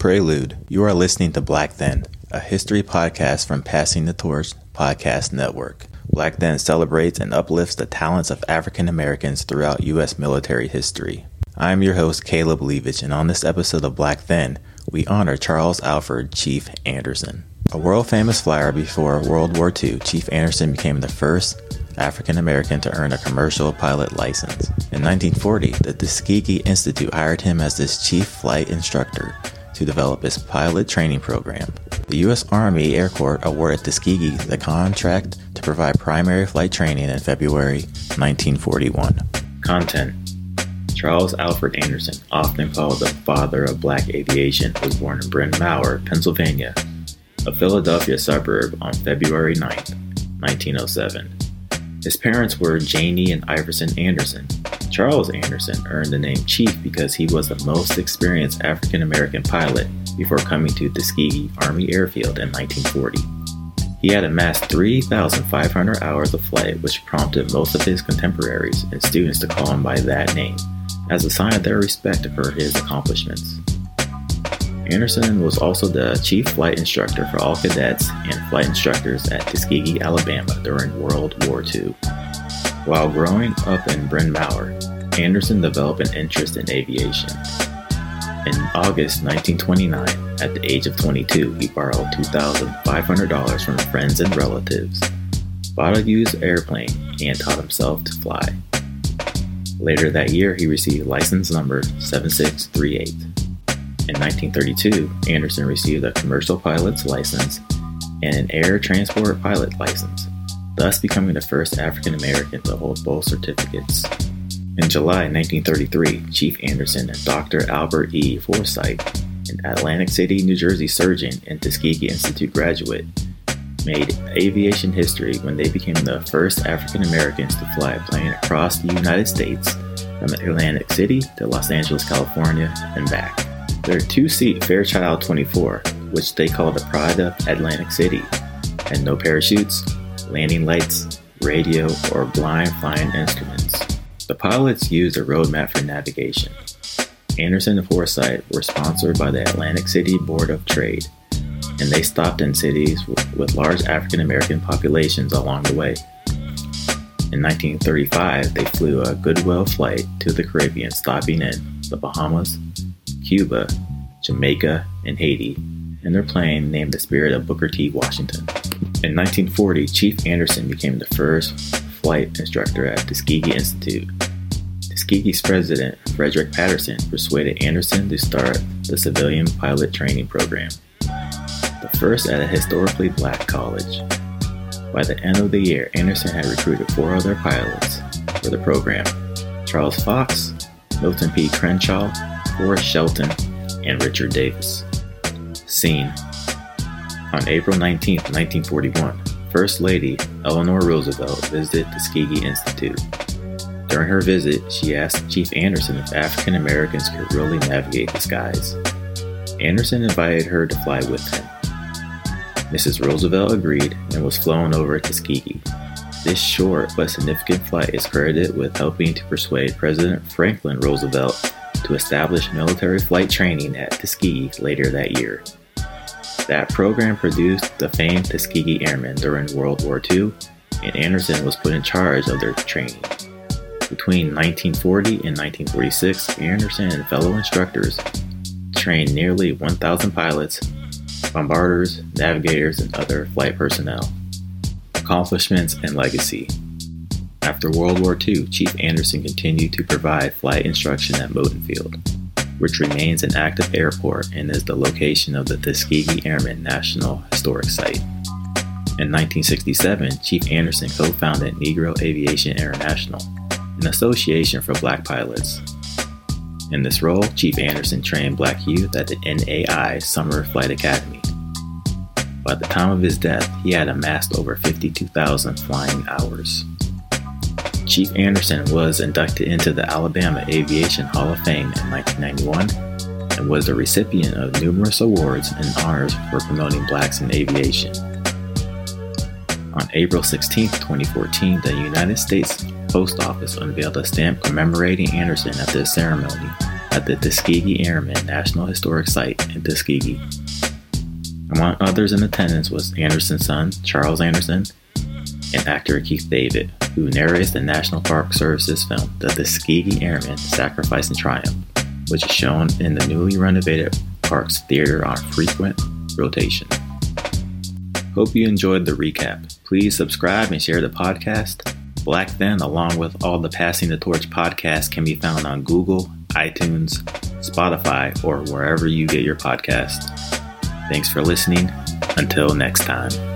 Prelude. You are listening to Black Then, a history podcast from Passing the Torch Podcast Network. Black Then celebrates and uplifts the talents of African Americans throughout U.S. military history. I am your host, Caleb Levitch, and on this episode of Black Then, we honor Charles Alfred Chief Anderson. A world famous flyer before World War II, Chief Anderson became the first African American to earn a commercial pilot license. In 1940, the Tuskegee Institute hired him as its chief flight instructor to develop its pilot training program. The U.S. Army Air Corps awarded Tuskegee the contract to provide primary flight training in February 1941. Content Charles Alfred Anderson, often called the father of black aviation, was born in Bryn Mawr, Pennsylvania, a Philadelphia suburb, on February 9, 1907. His parents were Janie and Iverson Anderson, Charles Anderson earned the name Chief because he was the most experienced African American pilot before coming to Tuskegee Army Airfield in 1940. He had amassed 3,500 hours of flight, which prompted most of his contemporaries and students to call him by that name, as a sign of their respect for his accomplishments. Anderson was also the chief flight instructor for all cadets and flight instructors at Tuskegee, Alabama during World War II. While growing up in Bryn Mawr, Anderson developed an interest in aviation. In August 1929, at the age of 22, he borrowed $2,500 from friends and relatives, bought a used airplane, and taught himself to fly. Later that year, he received license number 7638. In 1932, Anderson received a commercial pilot's license and an air transport pilot license thus becoming the first African American to hold both certificates. In July 1933, Chief Anderson and Dr. Albert E. Forsyth, an Atlantic City, New Jersey surgeon and Tuskegee Institute graduate, made aviation history when they became the first African Americans to fly a plane across the United States from Atlantic City to Los Angeles, California, and back. Their two seat Fairchild 24, which they called the Pride of Atlantic City, had no parachutes, landing lights, radio, or blind flying instruments. The pilots used a roadmap for navigation. Anderson and Forsyth were sponsored by the Atlantic City Board of Trade, and they stopped in cities with large African American populations along the way. In 1935, they flew a goodwill flight to the Caribbean, stopping in the Bahamas, Cuba, Jamaica, and Haiti, and their plane named the Spirit of Booker T. Washington. In 1940, Chief Anderson became the first flight instructor at Tuskegee Institute. Tuskegee's president, Frederick Patterson, persuaded Anderson to start the civilian pilot training program, the first at a historically black college. By the end of the year, Anderson had recruited four other pilots for the program Charles Fox, Milton P. Crenshaw, Forrest Shelton, and Richard Davis. Scene On April 19, 1941, First Lady Eleanor Roosevelt visited Tuskegee Institute. During her visit, she asked Chief Anderson if African Americans could really navigate the skies. Anderson invited her to fly with him. Mrs. Roosevelt agreed and was flown over Tuskegee. This short but significant flight is credited with helping to persuade President Franklin Roosevelt to establish military flight training at Tuskegee later that year. That program produced the famed Tuskegee Airmen during World War II, and Anderson was put in charge of their training. Between 1940 and 1946, Anderson and fellow instructors trained nearly 1,000 pilots, bombardiers, navigators, and other flight personnel. Accomplishments and legacy. After World War II, Chief Anderson continued to provide flight instruction at Moton Field which remains an active airport and is the location of the Tuskegee Airmen National Historic Site. In 1967, Chief Anderson co founded Negro Aviation International, an association for black pilots. In this role, Chief Anderson trained black youth at the NAI Summer Flight Academy. By the time of his death, he had amassed over 52,000 flying hours. Chief Anderson was inducted into the Alabama Aviation Hall of Fame in 1991 and was the recipient of numerous awards and honors for promoting blacks in aviation. On April 16, 2014, the United States Post Office unveiled a stamp commemorating Anderson at this ceremony, at the Tuskegee Airmen National Historic Site in Tuskegee. Among others in attendance was Anderson's son, Charles Anderson, and actor Keith David, who narrates the National Park Service's film, The Tuskegee Airmen Sacrifice and Triumph, which is shown in the newly renovated park's theater on frequent rotation. Hope you enjoyed the recap. Please subscribe and share the podcast. Black Then, along with all the Passing the Torch podcasts, can be found on Google, iTunes, Spotify, or wherever you get your podcast. Thanks for listening. Until next time.